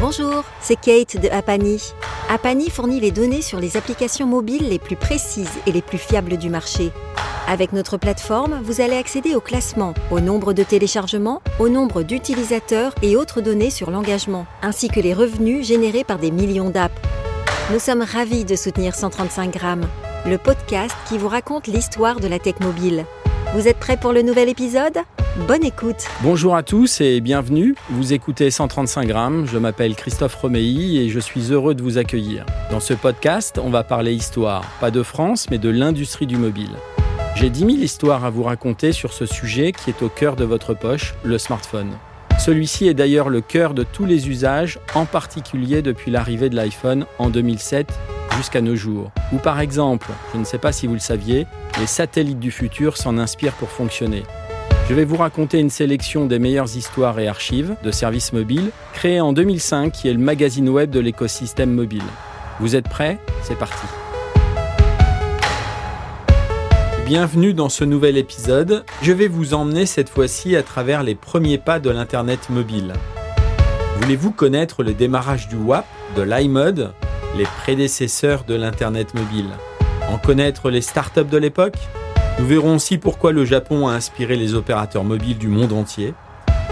Bonjour, c'est Kate de Apani. Apani fournit les données sur les applications mobiles les plus précises et les plus fiables du marché. Avec notre plateforme, vous allez accéder au classement, au nombre de téléchargements, au nombre d'utilisateurs et autres données sur l'engagement, ainsi que les revenus générés par des millions d'apps. Nous sommes ravis de soutenir 135 grammes, le podcast qui vous raconte l'histoire de la tech mobile. Vous êtes prêts pour le nouvel épisode? Bonne écoute Bonjour à tous et bienvenue. Vous écoutez 135 grammes. Je m'appelle Christophe Romeilly et je suis heureux de vous accueillir. Dans ce podcast, on va parler histoire, pas de France, mais de l'industrie du mobile. J'ai 10 000 histoires à vous raconter sur ce sujet qui est au cœur de votre poche, le smartphone. Celui-ci est d'ailleurs le cœur de tous les usages, en particulier depuis l'arrivée de l'iPhone en 2007 jusqu'à nos jours. Ou par exemple, je ne sais pas si vous le saviez, les satellites du futur s'en inspirent pour fonctionner. Je vais vous raconter une sélection des meilleures histoires et archives de services mobiles créés en 2005 qui est le magazine web de l'écosystème mobile. Vous êtes prêts? C'est parti Bienvenue dans ce nouvel épisode. Je vais vous emmener cette fois-ci à travers les premiers pas de l'Internet mobile. Voulez-vous connaître le démarrage du WAP, de l'iMode, les prédécesseurs de l'Internet mobile? En connaître les startups de l'époque? Nous verrons aussi pourquoi le Japon a inspiré les opérateurs mobiles du monde entier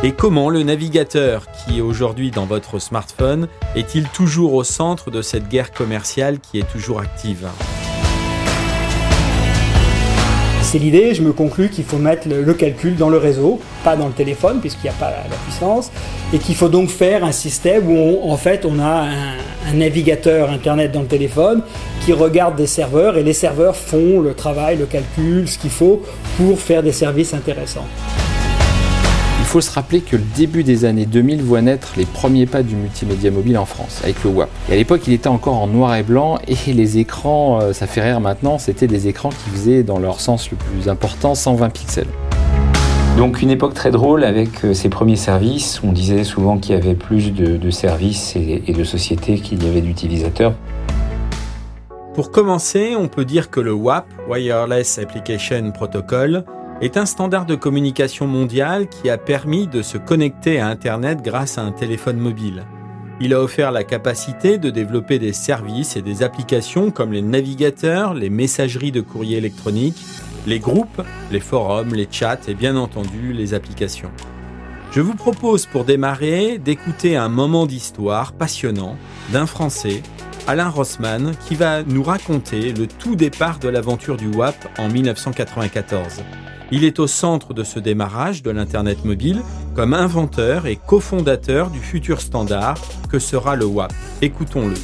et comment le navigateur qui est aujourd'hui dans votre smartphone est-il toujours au centre de cette guerre commerciale qui est toujours active? C'est l'idée, je me conclus qu'il faut mettre le, calcul dans le réseau, pas dans le téléphone puisqu'il n'y a pas la, puissance, et qu'il faut donc faire un système où en fait on a un, navigateur internet dans le téléphone qui regarde des serveurs et les serveurs font le travail, le calcul, ce qu'il faut pour faire des services intéressants. Il faut se rappeler que le début des années 2000 voit naître les premiers pas du multimédia mobile en France, avec le WAP. Et à l'époque, il était encore en noir et blanc, et les écrans, euh, ça fait rire maintenant, c'était des écrans qui faisaient, dans leur sens le plus important, 120 pixels. Donc une époque très drôle avec euh, ces premiers services. On disait souvent qu'il y avait plus de, services et, et de sociétés qu'il y avait d'utilisateurs. Pour commencer, on peut dire que le WAP, Wireless Application Protocol, est un standard de communication mondial qui a permis de se connecter à Internet grâce à un téléphone mobile. Il a offert la capacité de développer des services et des applications comme les navigateurs, les messageries de courrier électronique, les groupes, les forums, les chats et bien entendu les applications. Je vous propose pour démarrer d'écouter un moment d'histoire passionnant d'un Français, Alain Rossmann, qui va nous raconter le tout départ de l'aventure du WAP en 1994. Il est au centre de ce démarrage de l'Internet mobile comme inventeur et cofondateur du futur standard que sera le WAP. Écoutons-le.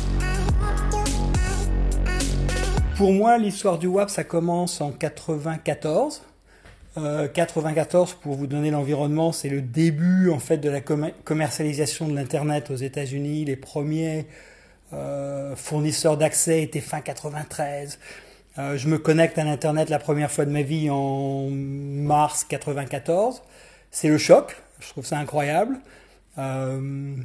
Pour moi, l'histoire du WAP, ça commence en 94. 94, euh, pour vous donner l'environnement, c'est le début en fait de la commercialisation de l'internet aux États-Unis. Les premiers euh, fournisseurs d'accès étaient fin 93. Euh, je me connecte à l'Internet la première fois de ma vie en mars 94. C'est le choc, je trouve ça incroyable. Euh,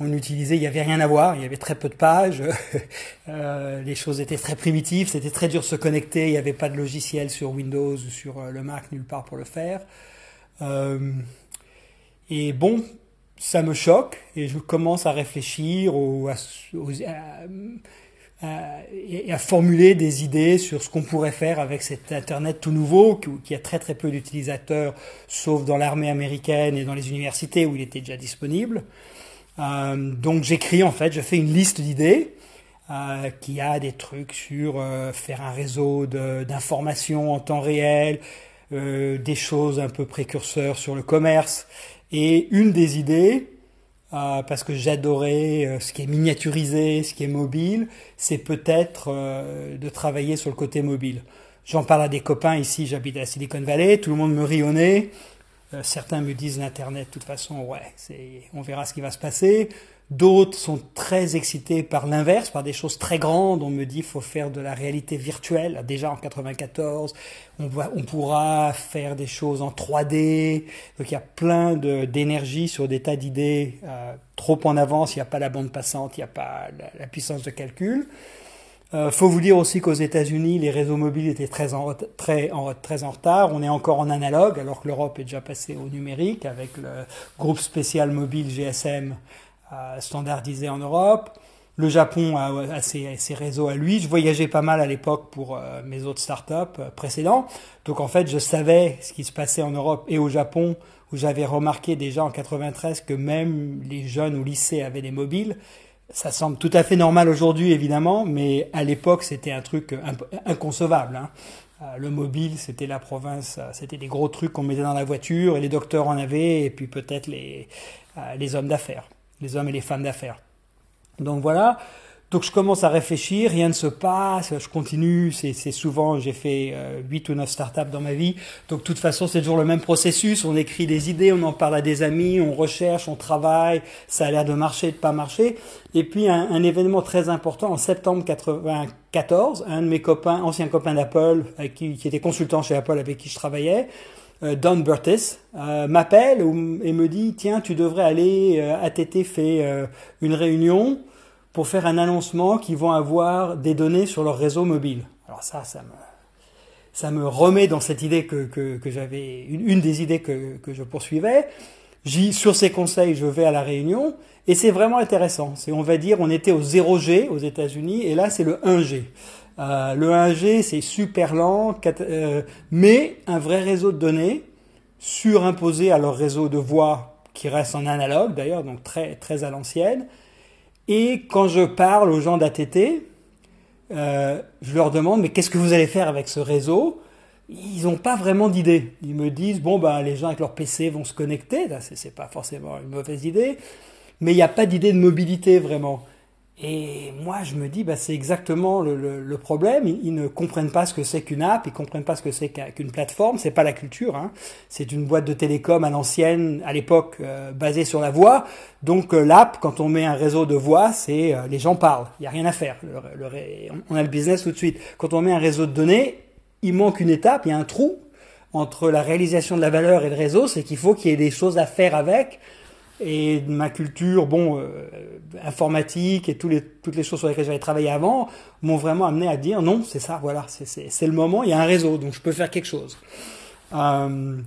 on utilisait, il n'y avait rien à voir, il y avait très peu de pages, euh, les choses étaient très primitives, c'était très dur de se connecter, il n'y avait pas de logiciel sur Windows ou sur le Mac nulle part pour le faire. et bon, ça me choque et je commence à réfléchir aux, et à formuler des idées sur ce qu'on pourrait faire avec cet Internet tout nouveau, qui, a très très peu d'utilisateurs, sauf dans l'armée américaine et dans les universités où il était déjà disponible. Euh, donc j'écris en fait, je fais une liste d'idées euh, qui a des trucs sur euh, faire un réseau d'informations en temps réel, des choses un peu précurseurs sur le commerce. Et une des idées, euh, parce que j'adorais euh, ce qui est miniaturisé, ce qui est mobile, c'est peut-être euh, de travailler sur le côté mobile. J'en parle à des copains ici, j'habite à Silicon Valley, tout le monde me rit au nez. certains me disent l'internet, de toute façon, ouais, on verra ce qui va se passer. D'autres sont très excités par l'inverse, par des choses très grandes. On me dit qu'il faut faire de la réalité virtuelle. Déjà en 94, on, on pourra faire des choses en 3D. Donc il y a plein d'énergie sur des tas d'idées euh, trop en avance. Il n'y a pas la bande passante, il n'y a pas la, puissance de calcul. Euh, faut vous dire aussi qu'aux États-Unis, les réseaux mobiles étaient très en, très, en, très en retard. On est encore en analogue, alors que l'Europe est déjà passée au numérique avec le groupe spécial mobile GSM standardisé en Europe. Le Japon a, ses, réseaux à lui. Je voyageais pas mal à l'époque pour euh, mes autres startups euh, précédents. Donc en fait, je savais ce qui se passait en Europe et au Japon, où j'avais remarqué déjà en 93 que même les jeunes au lycée avaient des mobiles. Ça semble tout à fait normal aujourd'hui, évidemment, mais à l'époque, c'était un truc inconcevable. Hein. Euh, le mobile, c'était la province, c'était des gros trucs qu'on mettait dans la voiture, et les docteurs en avaient, et puis peut-être les, les hommes d'affaires, les hommes et les femmes d'affaires. Donc voilà. Donc je commence à réfléchir, rien ne se passe, je continue, c'est souvent, j'ai fait euh, 8 ou 9 startups dans ma vie, donc de toute façon c'est toujours le même processus, on écrit des idées, on en parle à des amis, on recherche, on travaille, ça a l'air de marcher, de pas marcher, et puis un, un, événement très important en septembre 94, un de mes copains, anciens copains d'Apple, qui, qui était consultant chez Apple avec qui je travaillais, Don Burtis euh, m'appelle et me dit tiens tu devrais aller euh, ATT fait une réunion pour faire un annoncement qu'ils vont avoir des données sur leur réseau mobile. Alors ça ça me ça me remet dans cette idée que, que, que j'avais une, des idées que, que je poursuivais. J'y, sur ces conseils, je vais à la réunion et c'est vraiment intéressant. C'est, on va dire, on était au 0G aux États-Unis et là c'est le 1G. Euh, le 1G, c'est super lent, euh, mais un vrai réseau de données surimposé à leur réseau de voix qui reste en analogue d'ailleurs, donc très, très à l'ancienne. Et quand je parle aux gens d'ATT, euh, je leur demande mais qu'est-ce que vous allez faire avec ce réseau? Ils n'ont pas vraiment d'idée. Ils me disent bon ben les gens avec leur PC vont se connecter, c'est pas forcément une mauvaise idée, mais il n'y a pas d'idée de mobilité vraiment. Et moi, je me dis, bah, c'est exactement le, le, le problème. Ils, ne comprennent pas ce que c'est qu'une app, ils comprennent pas ce que c'est qu'une plateforme. C'est pas la culture. Hein. C'est une boîte de télécom à l'ancienne, à l'époque, euh, basée sur la voix. Donc euh, l'app, quand on met un réseau de voix, c'est euh, les gens parlent. Il y a rien à faire. on a le business tout de suite. Quand on met un réseau de données, il manque une étape, il y a un trou entre la réalisation de la valeur et le réseau. C'est qu'il faut qu'il y ait des choses à faire avec et ma culture, bon, euh, informatique et tous les, toutes les choses sur lesquelles j'avais travaillé avant m'ont vraiment amené à dire non, c'est ça, voilà, c'est le moment, il y a un réseau, donc je peux faire quelque chose. Euh,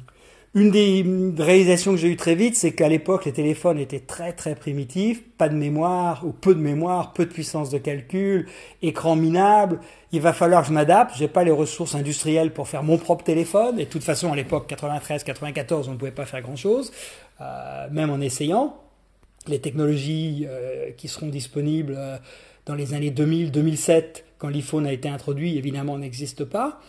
une des réalisations que j'ai eues très vite, c'est qu'à l'époque, les téléphones étaient très très primitifs, pas de mémoire ou peu de mémoire, peu de puissance de calcul, écran minable. Il va falloir que je m'adapte. J'ai pas les ressources industrielles pour faire mon propre téléphone. Et de toute façon, à l'époque 93, 94, on ne pouvait pas faire grand chose. Euh, même en essayant. Les technologies euh, qui seront disponibles euh, dans les années 2000-2007, quand l'iPhone a été introduit, évidemment, n'existent pas.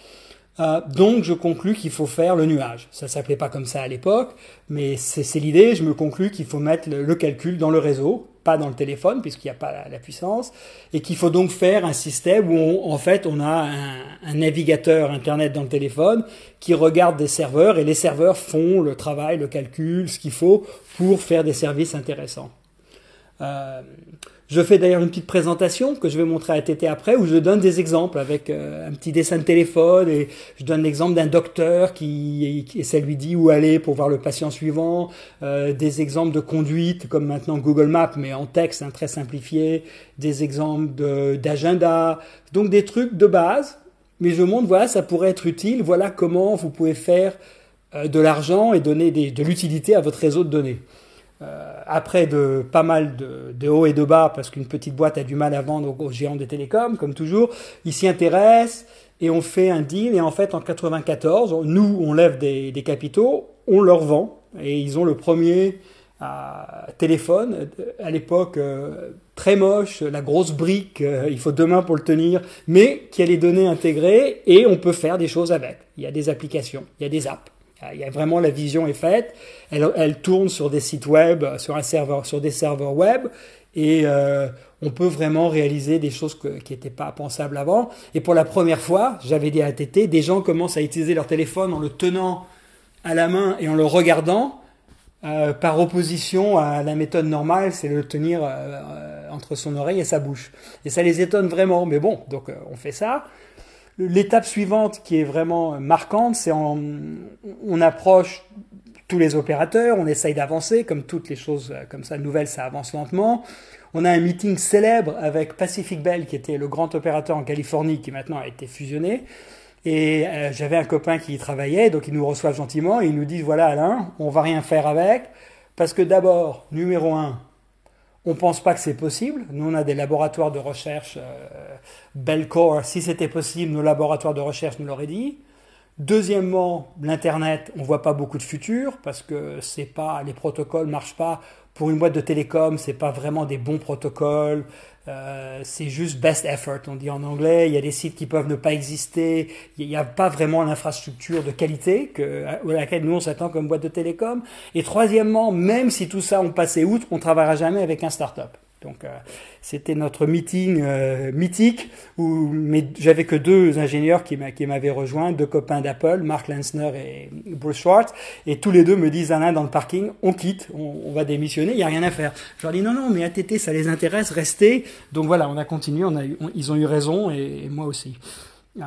Donc je conclus qu'il faut faire le nuage. Ça s'appelait pas comme ça à l'époque, mais c'est l'idée. Je me conclus qu'il faut mettre le, calcul dans le réseau, pas dans le téléphone puisqu'il n'y a pas la, puissance, et qu'il faut donc faire un système où en fait on a un, un, navigateur internet dans le téléphone qui regarde des serveurs et les serveurs font le travail, le calcul, ce qu'il faut pour faire des services intéressants. Euh, je fais d'ailleurs une petite présentation que je vais montrer à TT après où je donne des exemples avec euh, un petit dessin de téléphone et je donne l'exemple d'un docteur qui, et ça lui dit où aller pour voir le patient suivant, euh, des exemples de conduite comme maintenant Google Maps mais en texte hein, très simplifié, des exemples d'agenda, donc des trucs de base. Mais je montre voilà ça pourrait être utile, voilà comment vous pouvez faire euh, de l'argent et donner de l'utilité à votre réseau de données. Euh, après de pas mal de, de hauts et de bas, parce qu'une petite boîte a du mal à vendre aux, géants des télécoms, comme toujours, ils s'y intéressent et on fait un deal. Et en fait, en 94, nous, on lève des, capitaux, on leur vend et ils ont le premier euh, téléphone. À l'époque, euh, très moche, la grosse brique, il faut deux mains pour le tenir, mais qui a les données intégrées et on peut faire des choses avec. Il y a des applications, il y a des apps. Il y a vraiment la vision est faite. Elle, tourne sur des sites web, sur un serveur, sur des serveurs web, et euh, on peut vraiment réaliser des choses qui n'étaient pas pensables avant. Et pour la première fois, j'avais dit à ATT, des gens commencent à utiliser leur téléphone en le tenant à la main et en le regardant, euh, par opposition à la méthode normale, c'est le tenir euh, entre son oreille et sa bouche. Et ça les étonne vraiment. Mais bon, donc euh, on fait ça. L'étape suivante qui est vraiment marquante, c'est on approche tous les opérateurs, on essaye d'avancer, comme toutes les choses euh, comme ça nouvelles, ça avance lentement. On a un meeting célèbre avec Pacific Bell, qui était le grand opérateur en Californie, qui maintenant a été fusionné. Et euh, j'avais un copain qui y travaillait, donc il nous reçoit gentiment et il nous dit voilà Alain, on va rien faire avec, parce que d'abord, numéro un, On pense pas que c'est possible. Nous, on a des laboratoires de recherche euh, Belcore. Si c'était possible, nos laboratoires de recherche nous l'auraient dit. Deuxièmement, l'Internet, on voit pas beaucoup de futur parce que c'est pas, les protocoles marchent pas. Pour une boîte de télécom, c'est pas vraiment des bons protocoles. Euh, c'est juste best effort, on dit en anglais. Il y a des sites qui peuvent ne pas exister. Il n'y a pas vraiment l'infrastructure de qualité que, à laquelle nous on s'attend comme boîte de télécom. Et troisièmement, même si tout ça on passait outre, on travaillera jamais avec un start-up. Donc euh, c'était notre meeting euh, mythique où j'avais que deux ingénieurs qui m'avaient rejoint, deux copains d'Apple, Mark Lensner et Bruce Schwartz, et tous les deux me disent Alain dans le parking, on quitte, on, va démissionner, il y a rien à faire. Je leur dis non non mais ATT ça les intéresse, restez. Donc voilà, on a continué, on a ils ont eu raison et, moi aussi. Euh,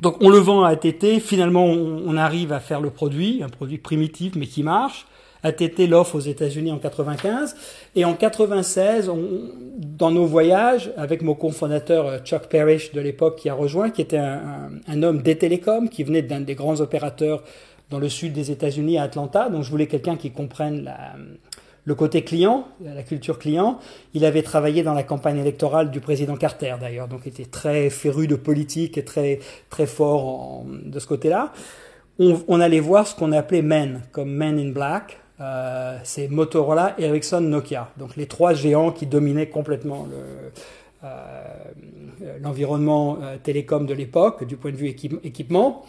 donc on le vend à ATT, finalement on arrive à faire le produit, un produit primitif mais qui marche. ATT l'offre aux États-Unis en 95 et en 96, dans nos voyages, avec mon cofondateur euh, Chuck Parrish de l'époque qui a rejoint, qui était un, homme des télécoms, qui venait d'un des grands opérateurs dans le sud des États-Unis à Atlanta, donc je voulais quelqu'un qui comprenne le côté client, la culture client. Il avait travaillé dans la campagne électorale du président Carter d'ailleurs, donc il était très féru de politique et très très fort de ce côté-là. On, on, allait voir ce qu'on appelait Men, comme Men in Black, euh, c'est Motorola, Ericsson, Nokia. Donc les trois géants qui dominaient complètement euh, l'environnement euh, télécom de l'époque du point de vue équipement.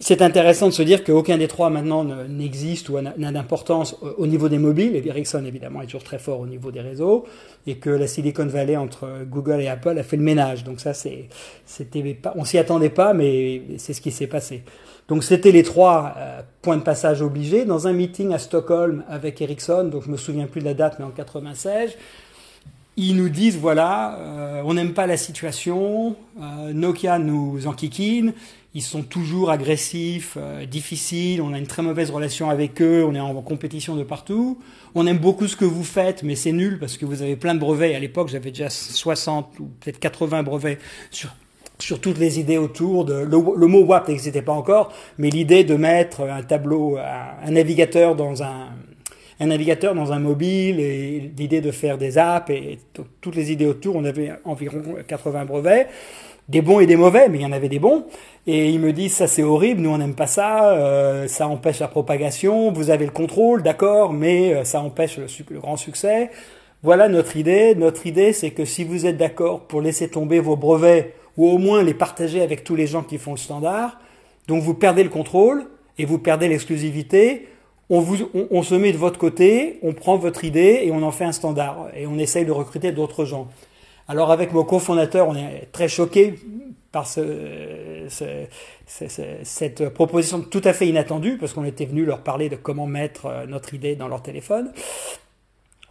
C'est intéressant de se dire qu'aucun des trois maintenant n'existe ou n'a d'importance au niveau des mobiles. Et Ericsson, évidemment, est toujours très fort au niveau des réseaux. Et que la Silicon Valley entre Google et Apple a fait le ménage. Donc ça, c'était on s'y attendait pas, mais c'est ce qui s'est passé. Donc c'était les trois euh, points de passage obligés. Dans un meeting à Stockholm avec Ericsson, donc je me souviens plus de la date, mais en 96, ils nous disent voilà, euh, on n'aime pas la situation, euh, Nokia nous enquiquine, ils sont toujours agressifs, difficiles, on a une très mauvaise relation avec eux, on est en compétition de partout. On aime beaucoup ce que vous faites, mais c'est nul parce que vous avez plein de brevets. À l'époque, j'avais déjà 60 ou peut-être 80 brevets sur sur toutes les idées autour de le, mot WAP n'existait pas encore, mais l'idée de mettre un tableau, un, navigateur dans un un navigateur dans un mobile et l'idée de faire des apps et toutes les idées autour, on avait environ 80 brevets, des bons et des mauvais, mais il y en avait des bons. Et ils me disent ça c'est horrible, nous on n'aime pas ça, euh, ça empêche la propagation, vous avez le contrôle, d'accord, mais euh, ça empêche le, le grand succès. Voilà notre idée. Notre idée c'est que si vous êtes d'accord pour laisser tomber vos brevets ou au moins les partager avec tous les gens qui font le standard. Donc vous perdez le contrôle et vous perdez l'exclusivité. On, se met de votre côté, on prend votre idée et on en fait un standard. Et on essaye de recruter d'autres gens. Alors avec mon cofondateur, on est très choqués par ce, cette proposition tout à fait inattendue, parce qu'on était venu leur parler de comment mettre euh, notre idée dans leur téléphone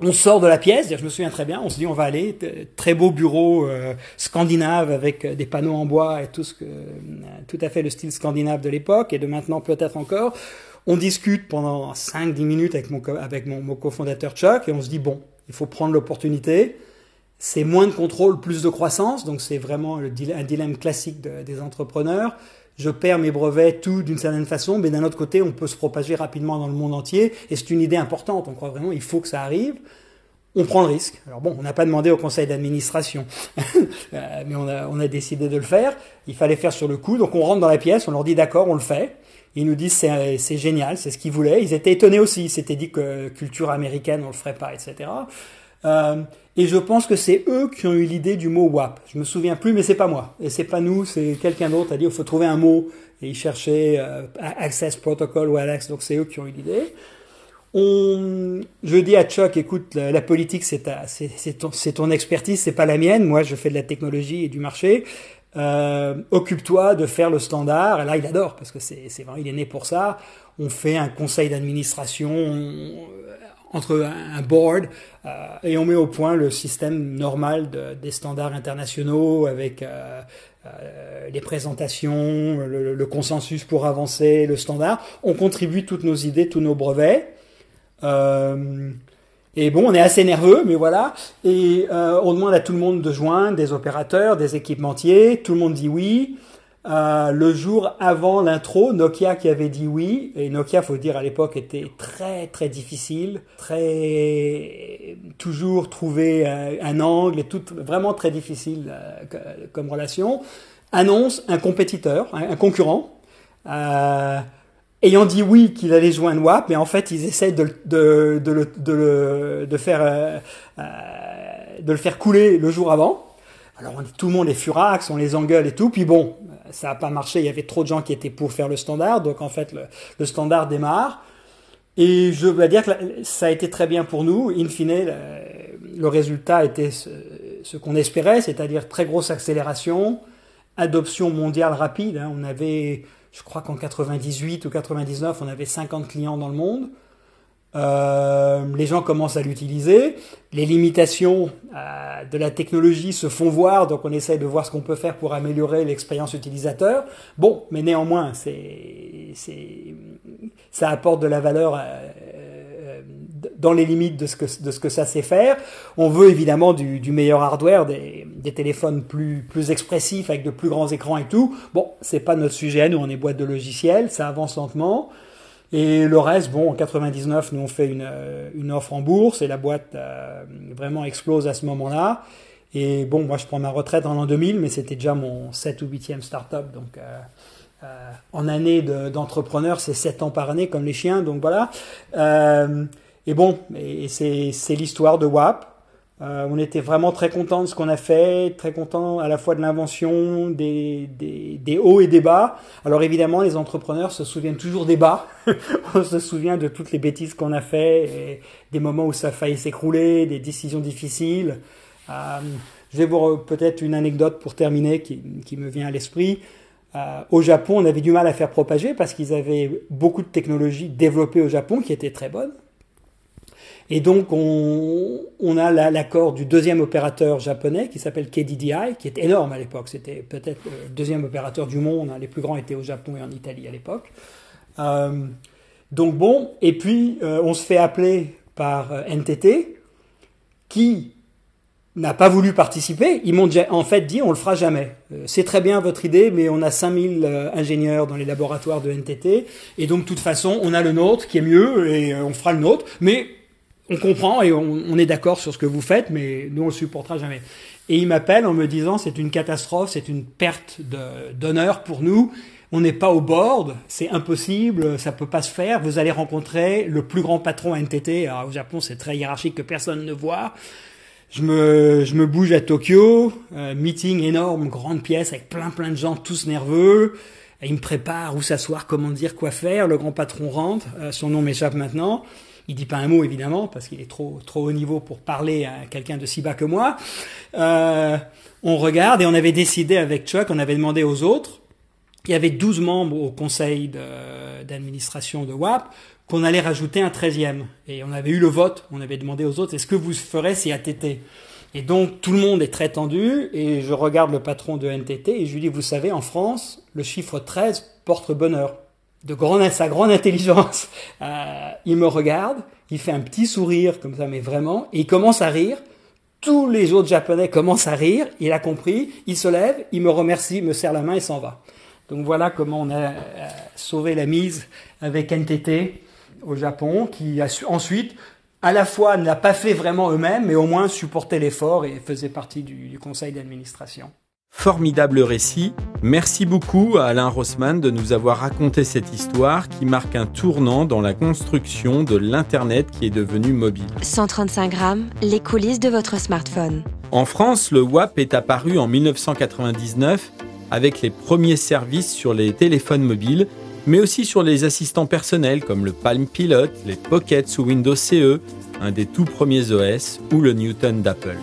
on sort de la pièce, je me souviens très bien, on se dit on va aller, très beau bureau euh, scandinave avec euh, des panneaux en bois et tout ce que, euh, tout à fait le style scandinave de l'époque et de maintenant peut-être encore. On discute pendant 5-10 minutes avec mon, avec mon, mon cofondateur Chuck et on se dit bon, il faut prendre l'opportunité. C'est moins de contrôle, plus de croissance, donc c'est vraiment un dilemme classique des entrepreneurs je perds mes brevets, tout d'une certaine façon, mais d'un autre côté, on peut se propager rapidement dans le monde entier, et c'est une idée importante, on croit vraiment, il faut que ça arrive. On prend le risque. Alors bon, on n'a pas demandé au conseil d'administration, euh, mais on a, décidé de le faire. Il fallait faire sur le coup, donc on rentre dans la pièce, on leur dit d'accord, on le fait. Ils nous disent c'est, génial, c'est ce qu'ils voulaient. Ils étaient étonnés aussi, ils s'étaient dit que culture américaine, on le ferait pas, etc. et je pense que c'est eux qui ont eu l'idée du mot WAP. Je me souviens plus, mais c'est pas moi. Et c'est pas nous, c'est quelqu'un d'autre a dit il faut trouver un mot. Et ils cherchaient euh, Access Protocol ou Alex, donc c'est eux qui ont eu l'idée. On, je dis à Chuck, écoute, la, politique c'est c'est ton, ton, expertise, c'est pas la mienne. Moi, je fais de la technologie et du marché. Euh, occupe-toi de faire le standard. Et là, il adore parce que c'est vrai, il est né pour ça. On fait un conseil d'administration entre un board euh, et on met au point le système normal de, des standards internationaux avec euh, euh, les présentations, le, le, consensus pour avancer, le standard. On contribue toutes nos idées, tous nos brevets. Et bon, on est assez nerveux, mais voilà. Et on demande à tout le monde de joindre, des opérateurs, des équipementiers. Tout le monde dit oui. Euh, le jour avant l'intro, Nokia qui avait dit oui, et Nokia, faut dire à l'époque, était très très difficile, très toujours trouver un angle et tout vraiment très difficile comme relation. Annonce un compétiteur, un, concurrent. ayant dit oui qu'il allait un WAP, mais en fait ils essaient de, de, de, de, de faire, de le faire couler le jour avant. Alors on dit, tout le monde est furax, on les engueule et tout, puis bon, ça n'a pas marché, il y avait trop de gens qui étaient pour faire le standard, donc en fait le, le standard démarre. Et je dois dire que ça a été très bien pour nous. In fine, le, résultat était ce, qu'on espérait, c'est-à-dire très grosse accélération, adoption mondiale rapide. Hein. On avait, je crois qu'en 98 ou 99, on avait 50 clients dans le monde. Euh, les gens commencent à l'utiliser. Les limitations euh, de la technologie se font voir, donc on essaye de voir ce qu'on peut faire pour améliorer l'expérience utilisateur. Bon, mais néanmoins, ça apporte de la valeur euh, dans les limites de ce, que, ça sait faire. On veut évidemment du, meilleur hardware, des, téléphones plus, plus expressifs avec de plus grands écrans et tout. Bon, c'est pas notre sujet, nous on est boîte de logiciels, ça avance lentement. Et le reste, bon, en 99, nous on fait une, euh, une offre en bourse et la boîte euh, vraiment explose à ce moment-là. Et bon, moi je prends ma retraite en l'an 2000, mais c'était déjà mon 7 ou 8e start-up. Donc euh, euh en année d'entrepreneur, c'est 7 ans par année comme les chiens, donc voilà. Euh, et bon, et c'est l'histoire de WAP. Euh, on était vraiment très content de ce qu'on a fait, très content à la fois de l'invention, des, des, des, hauts et des bas. Alors évidemment, les entrepreneurs se souviennent toujours des bas. on se souvient de toutes les bêtises qu'on a fait, et des moments où ça a failli s'écrouler, des décisions difficiles. Euh, je vais vous peut-être une anecdote pour terminer qui, qui me vient à l'esprit. Euh, au Japon, on avait du mal à faire propager parce qu'ils avaient beaucoup de technologies développées au Japon qui étaient très bonnes et donc, on, a l'accord du deuxième opérateur japonais qui s'appelle KDDI, qui est énorme à l'époque. C'était peut-être le deuxième opérateur du monde. Les plus grands étaient au Japon et en Italie à l'époque. Euh, donc bon, et puis euh, on se fait appeler par euh, NTT, qui n'a pas voulu participer. Ils m'ont en fait dit on le fera jamais. C'est très bien votre idée, mais on a 5000 ingénieurs dans les laboratoires de NTT, et donc de toute façon on a le nôtre qui est mieux et on fera le nôtre, mais on comprend et on, est d'accord sur ce que vous faites, mais nous on le supportera jamais. Et il m'appelle en me disant c'est une catastrophe, c'est une perte d'honneur pour nous. On n'est pas au board, c'est impossible, ça peut pas se faire. Vous allez rencontrer le plus grand patron NTT. Alors, au Japon, c'est très hiérarchique que personne ne voit. Je me, je me bouge à Tokyo, euh, meeting énorme, grande pièce avec plein plein de gens, tous nerveux. Il me prépare où s'asseoir, comment dire, quoi faire. Le grand patron rentre, euh, son nom m'échappe maintenant. Il dit pas un mot évidemment parce qu'il est trop trop haut niveau pour parler à quelqu'un de si bas que moi. Euh, on regarde et on avait décidé avec Chuck, on avait demandé aux autres. Il y avait 12 membres au conseil d'administration de, WAP qu'on allait rajouter un 13e. Et on avait eu le vote, on avait demandé aux autres, est-ce que vous ferez si ATT Et donc tout le monde est très tendu et je regarde le patron de NTT et je lui dis, vous savez, en France, le chiffre 13 porte bonheur de grande, sa grande intelligence, euh, il me regarde, il fait un petit sourire comme ça, mais vraiment, et il commence à rire. Tous les autres Japonais commencent à rire. Il a compris. Il se lève, il me remercie, me serre la main et s'en va. Donc voilà comment on a euh, sauvé la mise avec NTT au Japon, qui a su, ensuite, à la fois n'a pas fait vraiment eux-mêmes, mais au moins supportait l'effort et faisait partie du, du conseil d'administration. Formidable récit. Merci beaucoup à Alain Rossmann de nous avoir raconté cette histoire qui marque un tournant dans la construction de l'Internet qui est devenu mobile. 135 grammes, les coulisses de votre smartphone. En France, le WAP est apparu en 1999 avec les premiers services sur les téléphones mobiles, mais aussi sur les assistants personnels comme le Palm Pilot, les Pockets sous Windows CE, un des tout premiers OS, ou le Newton d'Apple.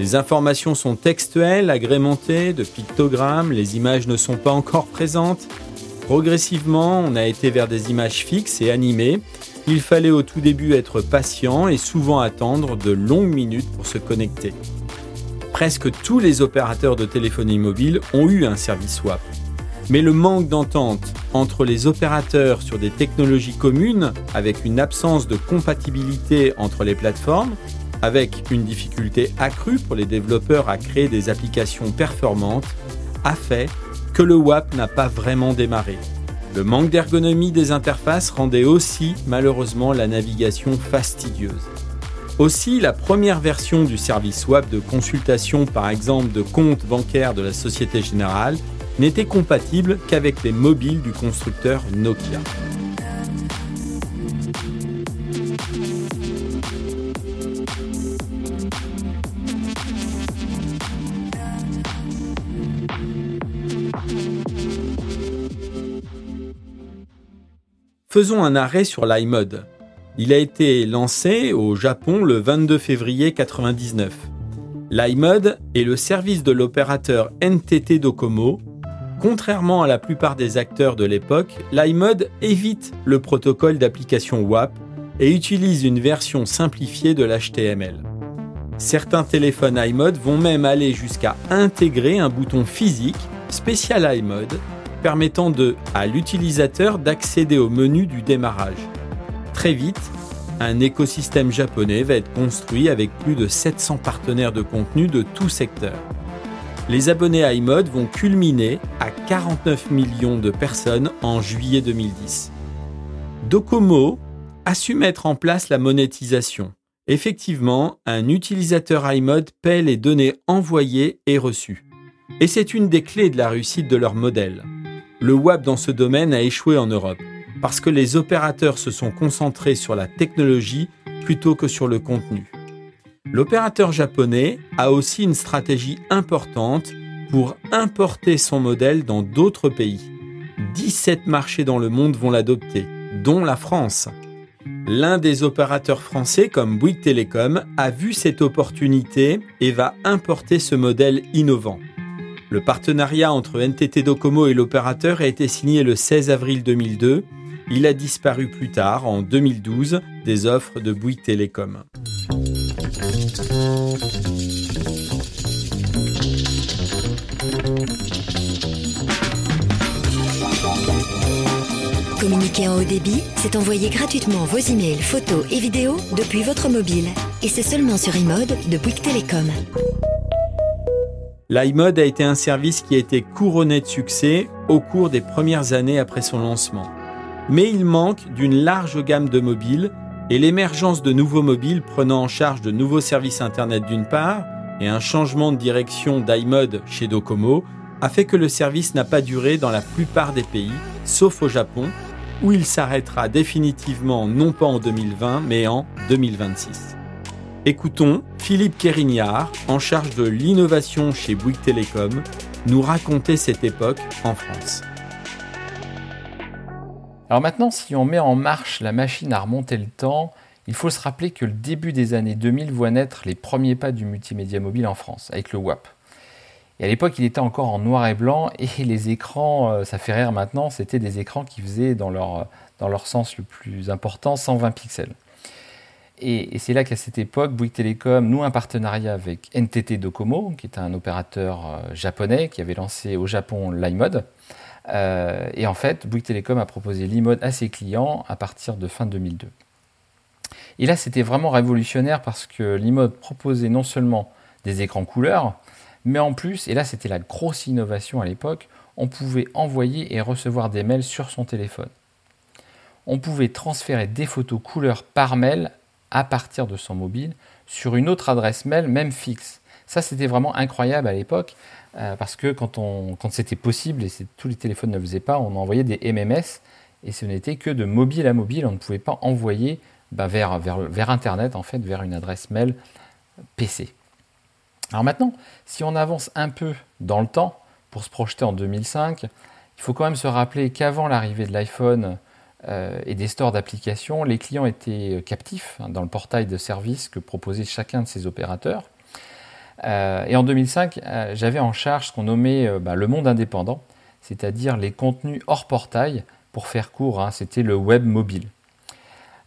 Les informations sont textuelles, agrémentées de pictogrammes, les images ne sont pas encore présentes. Progressivement, on a été vers des images fixes et animées. Il fallait au tout début être patient et souvent attendre de longues minutes pour se connecter. Presque tous les opérateurs de téléphonie mobile ont eu un service WAP. Mais le manque d'entente entre les opérateurs sur des technologies communes, avec une absence de compatibilité entre les plateformes, avec une difficulté accrue pour les développeurs à créer des applications performantes, a fait que le WAP n'a pas vraiment démarré. Le manque d'ergonomie des interfaces rendait aussi malheureusement la navigation fastidieuse. Aussi, la première version du service WAP de consultation par exemple de compte bancaire de la Société Générale n'était compatible qu'avec les mobiles du constructeur Nokia. Faisons un arrêt sur l'iMode. Il a été lancé au Japon le 22 février 1999. L'iMode est le service de l'opérateur NTT Docomo. Contrairement à la plupart des acteurs de l'époque, l'iMode évite le protocole d'application WAP et utilise une version simplifiée de l'HTML. Certains téléphones iMode vont même aller jusqu'à intégrer un bouton physique spécial iMode permettant de, à l'utilisateur d'accéder au menu du démarrage. Très vite, un écosystème japonais va être construit avec plus de 700 partenaires de contenu de tout secteur. Les abonnés iMode vont culminer à 49 millions de personnes en juillet 2010. Docomo a su mettre en place la monétisation. Effectivement, un utilisateur iMode paie les données envoyées et reçues. Et c'est une des clés de la réussite de leur modèle le WAP dans ce domaine a échoué en Europe, parce que les opérateurs se sont concentrés sur la technologie plutôt que sur le contenu. L'opérateur japonais a aussi une stratégie importante pour importer son modèle dans d'autres pays. 17 marchés dans le monde vont l'adopter, dont la France. L'un des opérateurs français comme Bouygues Telecom a vu cette opportunité et va importer ce modèle innovant. Le partenariat entre NTT Docomo et l'opérateur a été signé le 16 avril 2002. Il a disparu plus tard, en 2012, des offres de Bouygues Télécom. Communiquer en haut débit, c'est envoyer gratuitement vos emails, photos et vidéos depuis votre mobile. Et c'est seulement sur iMode de Bouygues Télécom l'iMode a été un service qui a été couronné de succès au cours des premières années après son lancement. Mais il manque d'une large gamme de mobiles et l'émergence de nouveaux mobiles prenant en charge de nouveaux services Internet d'une part et un changement de direction d'iMode chez Docomo a fait que le service n'a pas duré dans la plupart des pays, sauf au Japon, où il s'arrêtera définitivement non pas en 2020 mais en 2026. Écoutons Philippe Kérignard, en charge de l'innovation chez Bouygues Télécom, nous raconter cette époque en France. Alors maintenant, si on met en marche la machine à remonter le temps, il faut se rappeler que le début des années 2000 voit naître les premiers pas du multimédia mobile en France, avec le WAP. Et à l'époque, il était encore en noir et blanc, et les écrans, euh, ça fait rire maintenant, c'était des écrans qui faisaient dans leur, dans leur sens le plus important 120 pixels. Et, c'est là qu'à cette époque, Bouygues Telecom noue un partenariat avec NTT Docomo, qui est un opérateur euh, japonais qui avait lancé au Japon l'iMode. Euh, et en fait, Bouygues Telecom a proposé l'iMode à ses clients à partir de fin 2002. Et là, c'était vraiment révolutionnaire parce que l'iMode proposait non seulement des écrans couleurs, mais en plus, et là c'était la grosse innovation à l'époque, on pouvait envoyer et recevoir des mails sur son téléphone. On pouvait transférer des photos couleurs par mail à partir de son mobile sur une autre adresse mail, même fixe. Ça, c'était vraiment incroyable à l'époque, euh, parce que quand, c'était possible, et tous les téléphones ne le faisaient pas, on envoyait des MMS, et ce n'était que de mobile à mobile, on ne pouvait pas envoyer bah, vers, Internet, en fait, vers une adresse mail PC. Alors maintenant, si on avance un peu dans le temps, pour se projeter en 2005, il faut quand même se rappeler qu'avant l'arrivée de l'iPhone, et des stores d'applications, les clients étaient euh, captifs hein, dans le portail de services que proposait chacun de ces opérateurs. Euh, et en 2005, j'avais en charge ce qu'on nommait bah, le monde indépendant, c'est-à-dire les contenus hors portail. Pour faire court, hein, c'était le web mobile.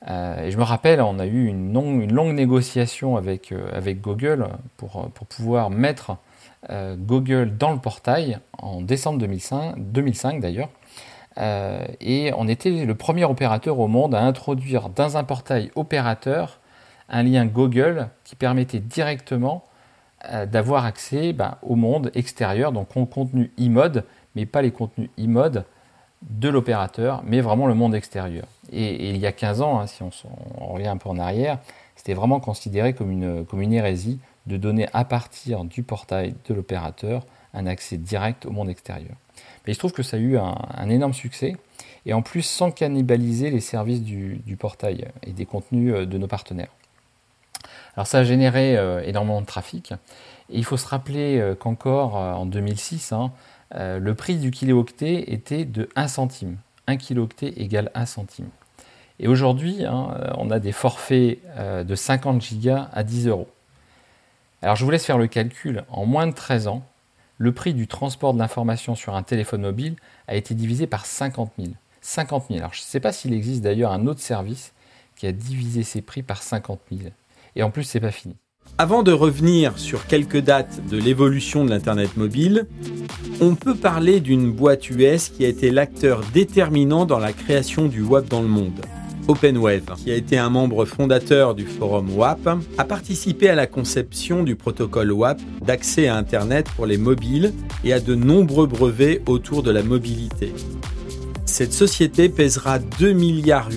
et je me rappelle, on a eu une, longue, négociation avec, Google pour, pour, pouvoir mettre Google dans le portail en décembre 2005, 2005 d'ailleurs. Euh, et on était le premier opérateur au monde à introduire dans un portail opérateur un lien Google qui permettait directement euh, d'avoir accès ben, au monde extérieur, donc au contenu e-mode, mais pas les contenus e-mode de l'opérateur, mais vraiment le monde extérieur. Et, il y a 15 ans, hein, si on, revient un peu en arrière, C'était vraiment considéré comme une, comme une hérésie de donner à partir du portail de l'opérateur un accès direct au monde extérieur. Mais il se trouve que ça a eu un, énorme succès, et en plus sans cannibaliser les services du, portail et des contenus euh, de nos partenaires. Alors ça a généré euh, énormément de trafic, et il faut se rappeler euh, qu'encore en 2006, hein, le prix du kilooctet était de 1 centime. 1 kilooctet égale 1 centime. Et aujourd'hui, hein, on a des forfaits de 50 gigas à 10 euros. Alors je vous laisse faire le calcul. En moins de 13 ans, le prix du transport de l'information sur un téléphone mobile a été divisé par 50 000. 50 000. Alors je ne sais pas s'il existe d'ailleurs un autre service qui a divisé ses prix par 50 000. Et en plus, c'est pas fini. Avant de revenir sur quelques dates de l'évolution de l'Internet mobile, on peut parler d'une boîte US qui a été l'acteur déterminant dans la création du web dans le monde. OpenWeb, qui a été un membre fondateur du forum WAP, a participé à la conception du protocole WAP d'accès à Internet pour les mobiles et à de nombreux brevets autour de la mobilité. Cette société pèsera 2,8 milliards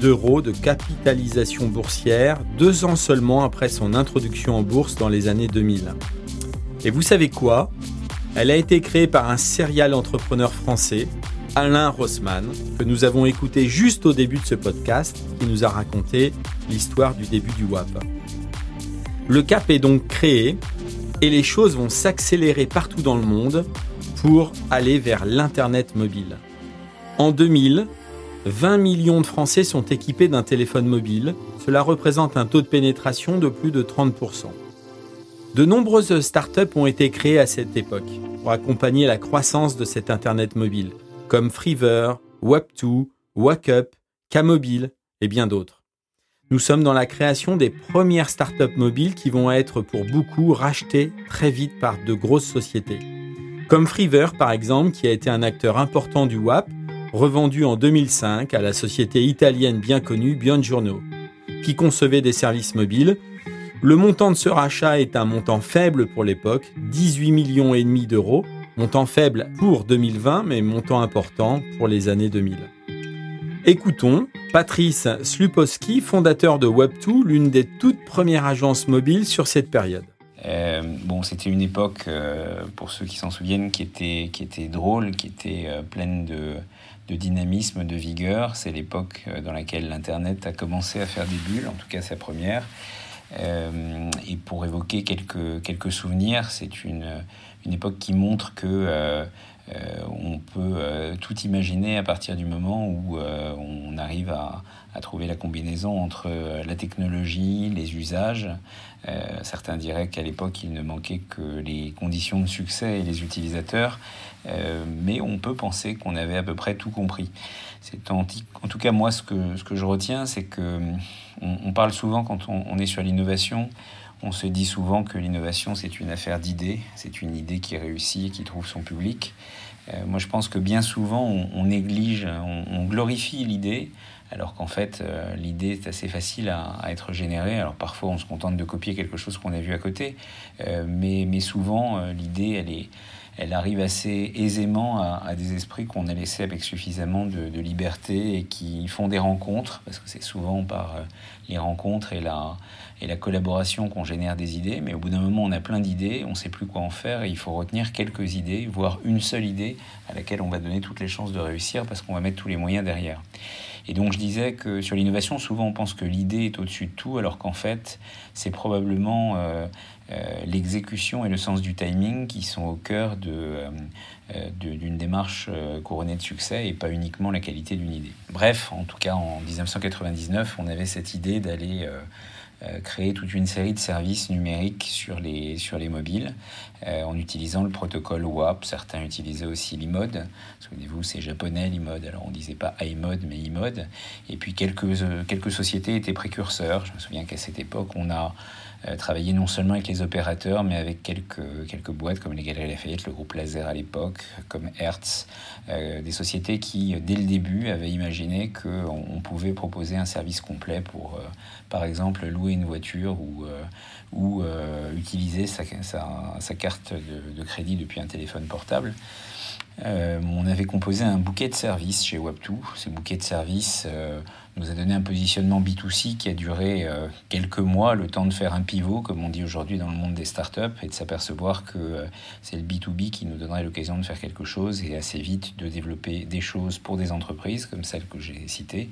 d'euros de capitalisation boursière deux ans seulement après son introduction en bourse dans les années 2000. Et vous savez quoi? Elle a été créée par un serial entrepreneur français Alain Rossmann, que nous avons écouté juste au début de ce podcast, qui nous a raconté l'histoire du début du WAP. Le cap est donc créé et les choses vont s'accélérer partout dans le monde pour aller vers l'Internet mobile. En 2000, 20 millions de Français sont équipés d'un téléphone mobile. Cela représente un taux de pénétration de plus de 30%. De nombreuses startups ont été créées à cette époque pour accompagner la croissance de cet Internet mobile comme Freever, Web2, Wackup, K-Mobile et bien d'autres. Nous sommes dans la création des premières startups mobiles qui vont être pour beaucoup rachetées très vite par de grosses sociétés. Comme Freever par exemple, qui a été un acteur important du WAP, revendu en 2005 à la société italienne bien connue Biongiorno, qui concevait des services mobiles. Le montant de ce rachat est un montant faible pour l'époque, 18 millions d'euros, montant faible pour 2020, mais montant important pour les années 2000. Écoutons Patrice Slupowski, fondateur de Web2, l'une des toutes premières agences mobiles sur cette période. Euh, bon, c'était une époque, euh, pour ceux qui s'en souviennent, qui était, drôle, qui était euh, pleine de, dynamisme, de vigueur. C'est l'époque dans laquelle l'Internet a commencé à faire des bulles, en tout cas sa première. et pour évoquer quelques souvenirs, c'est une, une époque qui montre que euh, euh, on peut euh, tout imaginer à partir du moment où on arrive à, trouver la combinaison entre la technologie, les usages. certains diraient qu'à l'époque, il ne manquait que les conditions de succès et les utilisateurs, mais on peut penser qu'on avait à peu près tout compris. C'est en, tout cas moi ce que, ce que je retiens, c'est que on, parle souvent quand on est sur l'innovation on se dit souvent que l'innovation, c'est une affaire d'idées, c'est une idée qui réussit et qui trouve son public. Euh, moi, je pense que bien souvent, on, néglige, on, glorifie l'idée, alors qu'en fait, euh, l'idée est assez facile à, être générée. Alors parfois, on se contente de copier quelque chose qu'on a vu à côté, euh, mais, mais, souvent, l'idée, elle est elle arrive assez aisément à, des esprits qu'on a laissés avec suffisamment de, liberté et qui font des rencontres, parce que c'est souvent par les rencontres et la, et la collaboration qu'on génère des idées, mais au bout d'un moment, on a plein d'idées, on ne sait plus quoi en faire, et il faut retenir quelques idées, voire une seule idée à laquelle on va donner toutes les chances de réussir parce qu'on va mettre tous les moyens derrière. Et donc je disais que sur l'innovation, souvent on pense que l'idée est au-dessus de tout, alors qu'en fait, c'est probablement euh, euh, l'exécution et le sens du timing qui sont au cœur euh, d'une démarche couronnée de succès et pas uniquement la qualité d'une idée. Bref, en tout cas en 1999, on avait cette idée d'aller euh, créer toute une série de services numériques sur les, sur les mobiles euh, en utilisant le protocole WAP. Certains utilisaient aussi l'IMODE. Souvenez-vous, c'est japonais l'IMODE. Alors on ne disait pas iMode mais IMODE. Et puis quelques, euh, quelques sociétés étaient précurseurs. Je me souviens qu'à cette époque, on a euh, travailler non seulement avec les opérateurs, mais avec quelques, quelques boîtes comme les Galeries Lafayette, le groupe Laser à l'époque, comme Hertz, euh, des sociétés qui, dès le début, avaient imaginé qu'on on pouvait proposer un service complet pour, euh, par exemple, louer une voiture ou, ou utiliser sa, carte de, crédit depuis un téléphone portable. On avait composé un bouquet de services chez Web2. Ce bouquet de services nous a donné un positionnement B2C qui a duré euh, quelques mois, le temps de faire un pivot, comme on dit aujourd'hui dans le monde des startups, et de s'apercevoir que euh, c'est le B2B qui nous donnerait l'occasion de faire quelque chose et assez vite de développer des choses pour des entreprises comme celles que j'ai citées,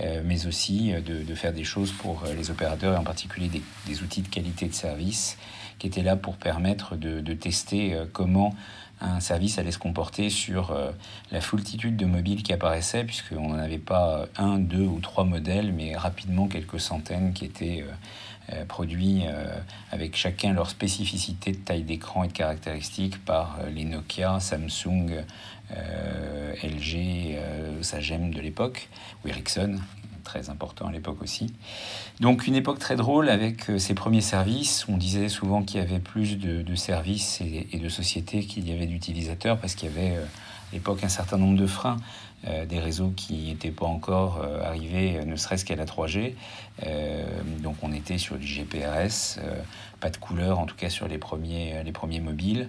euh, mais aussi de, faire des choses pour les opérateurs et en particulier des, outils de qualité de service qui étaient là pour permettre de, de tester comment un service allait se comporter sur euh, la foultitude de mobiles qui apparaissaient, puisqu'on n'en avait pas un, deux ou trois modèles, mais rapidement quelques centaines qui étaient euh, euh, produits avec chacun leur spécificité de taille d'écran et de caractéristiques par les Nokia, Samsung, LG, Sagem de l'époque, ou Ericsson, très important à l'époque aussi. Donc une époque très drôle avec euh, ces premiers services. On disait souvent qu'il y avait plus de, services et, de sociétés qu'il y avait d'utilisateurs parce qu'il y avait euh, à l'époque un certain nombre de freins. Euh, des réseaux qui n'étaient pas encore arrivés, ne serait-ce qu'à la 3G. Donc on était sur du GPRS, pas de couleur en tout cas sur les premiers, les premiers mobiles,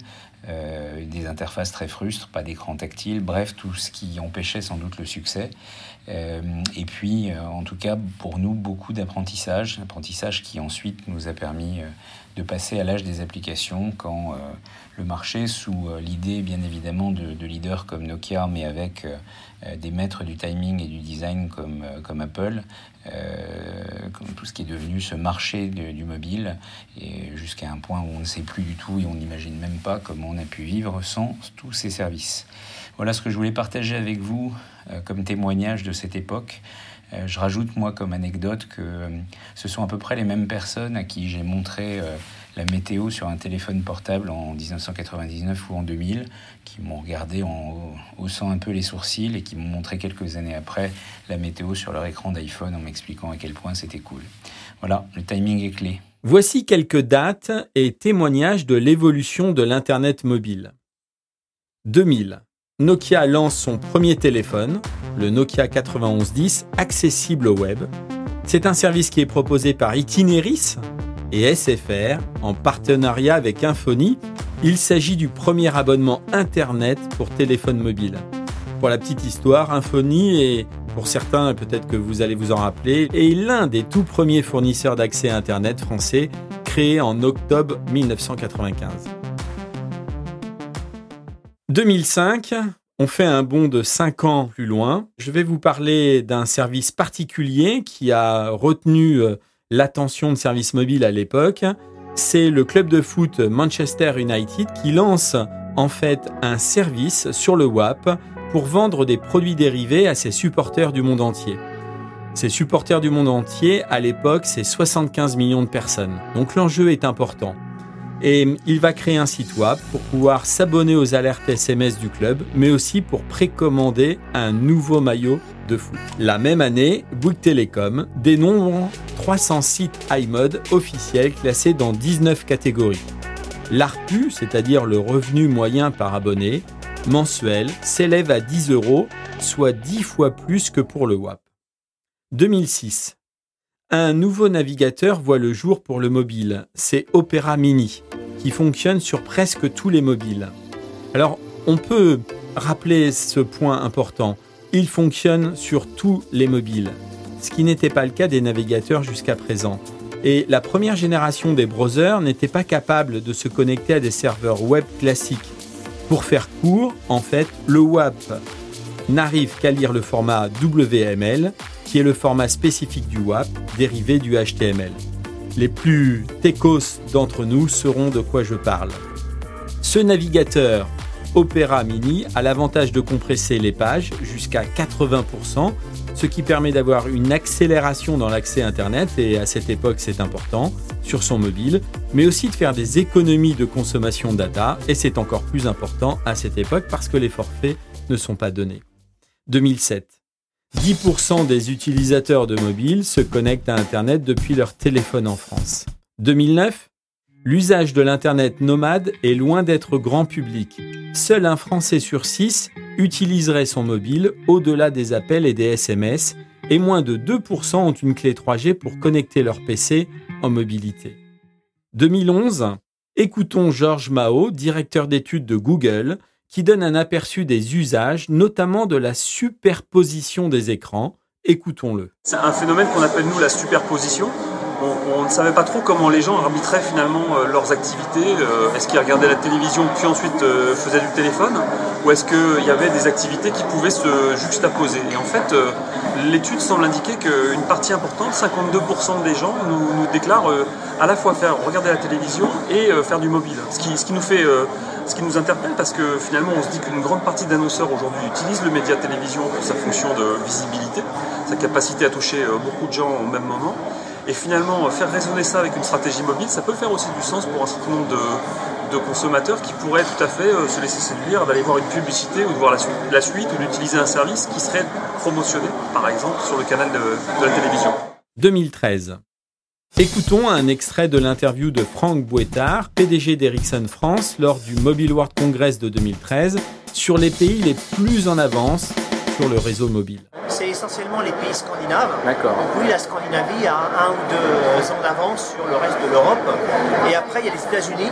des interfaces très frustres, pas d'écran tactile, bref, tout ce qui empêchait sans doute le succès. Euh, et puis, euh, en tout cas, pour nous, beaucoup d'apprentissage, apprentissage qui ensuite nous a permis euh, de passer à l'âge des applications quand le marché, sous l'idée bien évidemment de, leaders comme Nokia, mais avec des maîtres du timing et du design comme, comme Apple, comme tout ce qui est devenu ce marché du mobile, et jusqu'à un point où on ne sait plus du tout et on n'imagine même pas comment on a pu vivre sans tous ces services. Voilà ce que je voulais partager avec vous euh, comme témoignage de cette époque. Euh, je rajoute, moi, comme anecdote, que euh, ce sont à peu près les mêmes personnes à qui j'ai montré la météo sur un téléphone portable en 1999 ou en 2000, qui m'ont regardé en haussant un peu les sourcils et qui m'ont montré quelques années après la météo sur leur écran d'iPhone en m'expliquant à quel point c'était cool. Voilà, le timing est clé. Voici quelques dates et témoignages de l'évolution de l'Internet mobile. 2000. Nokia lance son premier téléphone, le Nokia 9110, accessible au web. C'est un service qui est proposé par Itineris et SFR en partenariat avec Infony. Il s'agit du premier abonnement Internet pour téléphone mobile. Pour la petite histoire, Infony est, pour certains, peut-être que vous allez vous en rappeler, est l'un des tout premiers fournisseurs d'accès Internet français créé en octobre 1995. 2005, on fait un bond de 5 ans plus loin. Je vais vous parler d'un service particulier qui a retenu euh, l'attention de services mobiles à l'époque. C'est le club de foot Manchester United qui lance en fait un service sur le WAP pour vendre des produits dérivés à ses supporters du monde entier. Ces supporters du monde entier, à l'époque, c'est 75 millions de personnes. Donc l'enjeu est important. Et il va créer un site web pour pouvoir s'abonner aux alertes SMS du club, mais aussi pour précommander un nouveau maillot de foot. La même année, Bouygues Telecom dénombre 300 sites iMode officiels classés dans 19 catégories. L'ARPU, c'est-à-dire le revenu moyen par abonné, mensuel, s'élève à 10 euros, soit 10 fois plus que pour le WAP. 2006. Un nouveau navigateur voit le jour pour le mobile, c'est Opera Mini, qui fonctionne sur presque tous les mobiles. Alors, on peut rappeler ce point important, il fonctionne sur tous les mobiles, ce qui n'était pas le cas des navigateurs jusqu'à présent. Et la première génération des browsers n'était pas capable de se connecter à des serveurs web classiques. Pour faire court, en fait, le WAP n'arrive qu'à lire le format WML qui est le format spécifique du WAP, dérivé du HTML. Les plus techos d'entre nous sauront de quoi je parle. Ce navigateur Opera Mini a l'avantage de compresser les pages jusqu'à 80%, ce qui permet d'avoir une accélération dans l'accès Internet, et à cette époque c'est important, sur son mobile, mais aussi de faire des économies de consommation data, et c'est encore plus important à cette époque parce que les forfaits ne sont pas donnés. 2007. 10% des utilisateurs de mobile se connectent à Internet depuis leur téléphone en France. 2009, l'usage de l'Internet nomade est loin d'être grand public. Seul un Français sur 6 utiliserait son mobile au-delà des appels et des SMS, et moins de 2% ont une clé 3G pour connecter leur PC en mobilité. 2011, écoutons Georges Mao, directeur d'études de Google, qui donne un aperçu des usages, notamment de la superposition des écrans. Écoutons-le. C'est un phénomène qu'on appelle nous la superposition on, ne savait pas trop comment les gens arbitraient finalement euh, leurs activités. Euh, est-ce qu'ils regardaient la télévision puis ensuite euh, faisaient du téléphone Ou est-ce qu'il y avait des activités qui pouvaient se juxtaposer? Et en fait, l'étude semble indiquer qu'une partie importante, 52% des gens, nous, déclarent à la fois faire regarder la télévision et faire du mobile. Ce qui, nous ce qui nous interpelle parce que finalement on se dit qu'une grande partie d'annonceurs aujourd'hui utilisent le média télévision pour sa fonction de visibilité, sa capacité à toucher beaucoup de gens au même moment. Et finalement, faire résonner ça avec une stratégie mobile, ça peut faire aussi du sens pour un certain nombre de, consommateurs qui pourraient tout à fait euh, se laisser séduire d'aller voir une publicité ou de voir la, suite ou d'utiliser un service qui serait promotionné, par exemple, sur le canal de, de la télévision. 2013. Écoutons un extrait de l'interview de Franck Bouettard, PDG d'Ericsson France, lors du Mobile World Congress de 2013, sur les pays les plus en avance sur le réseau mobile c'est essentiellement les pays scandinaves. D'accord. oui, la Scandinavie a un ou deux ans d'avance sur le reste de l'Europe. Et après, il y a les États-Unis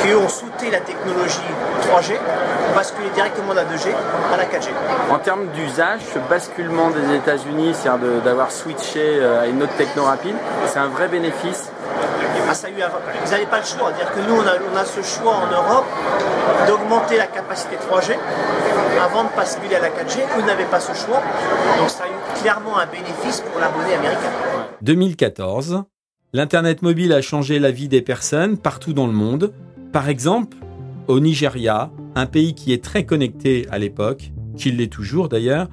qui ont sauté la technologie 3G pour basculer directement de la 2G à la 4G. En termes d'usage, ce basculement des États-Unis, c'est-à-dire d'avoir switché euh, à une autre techno rapide, c'est un vrai bénéfice vous n'avez pas le choix. dire que nous, on a, ce choix en Europe d'augmenter la capacité 3G avant de basculer à la 4G. Vous n'avez pas ce choix. Donc ça a eu clairement un bénéfice pour l'abonné américain. 2014, l'Internet mobile a changé la vie des personnes partout dans le monde. Par exemple, au Nigeria, un pays qui est très connecté à l'époque, qui l'est toujours d'ailleurs,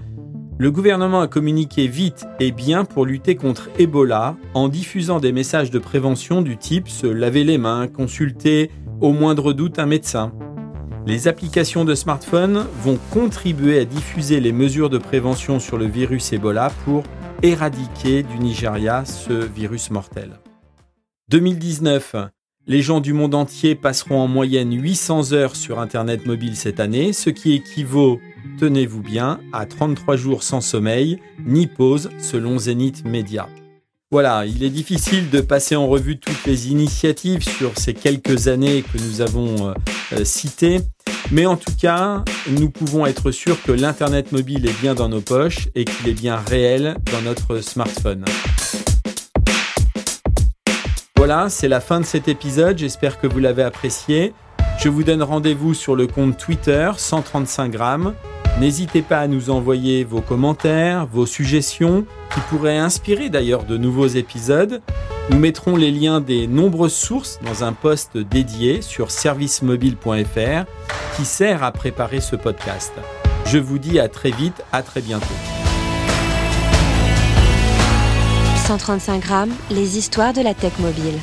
le gouvernement a communiqué vite et bien pour lutter contre Ebola en diffusant des messages de prévention du type se laver les mains, consulter au moindre doute un médecin. Les applications de smartphone vont contribuer à diffuser les mesures de prévention sur le virus Ebola pour éradiquer du Nigeria ce virus mortel. 2019. Les gens du monde entier passeront en moyenne 800 heures sur Internet mobile cette année, ce qui équivaut tenez-vous bien, à 33 jours sans sommeil, ni pause, selon Zenith Media. Voilà, il est difficile de passer en revue toutes les initiatives sur ces quelques années que nous avons euh, euh, citées, mais en tout cas, nous pouvons être sûrs que l'Internet mobile est bien dans nos poches et qu'il est bien réel dans notre smartphone. Voilà, c'est la fin de cet épisode, j'espère que vous l'avez apprécié. Je vous donne rendez-vous sur le compte Twitter 135 grammes. N'hésitez pas à nous envoyer vos commentaires, vos suggestions, qui pourraient inspirer d'ailleurs de nouveaux épisodes. Nous mettrons les liens des nombreuses sources dans un post dédié sur servicemobile.fr qui sert à préparer ce podcast. Je vous dis à très vite, à très bientôt. 135 grammes, les histoires de la tech mobile.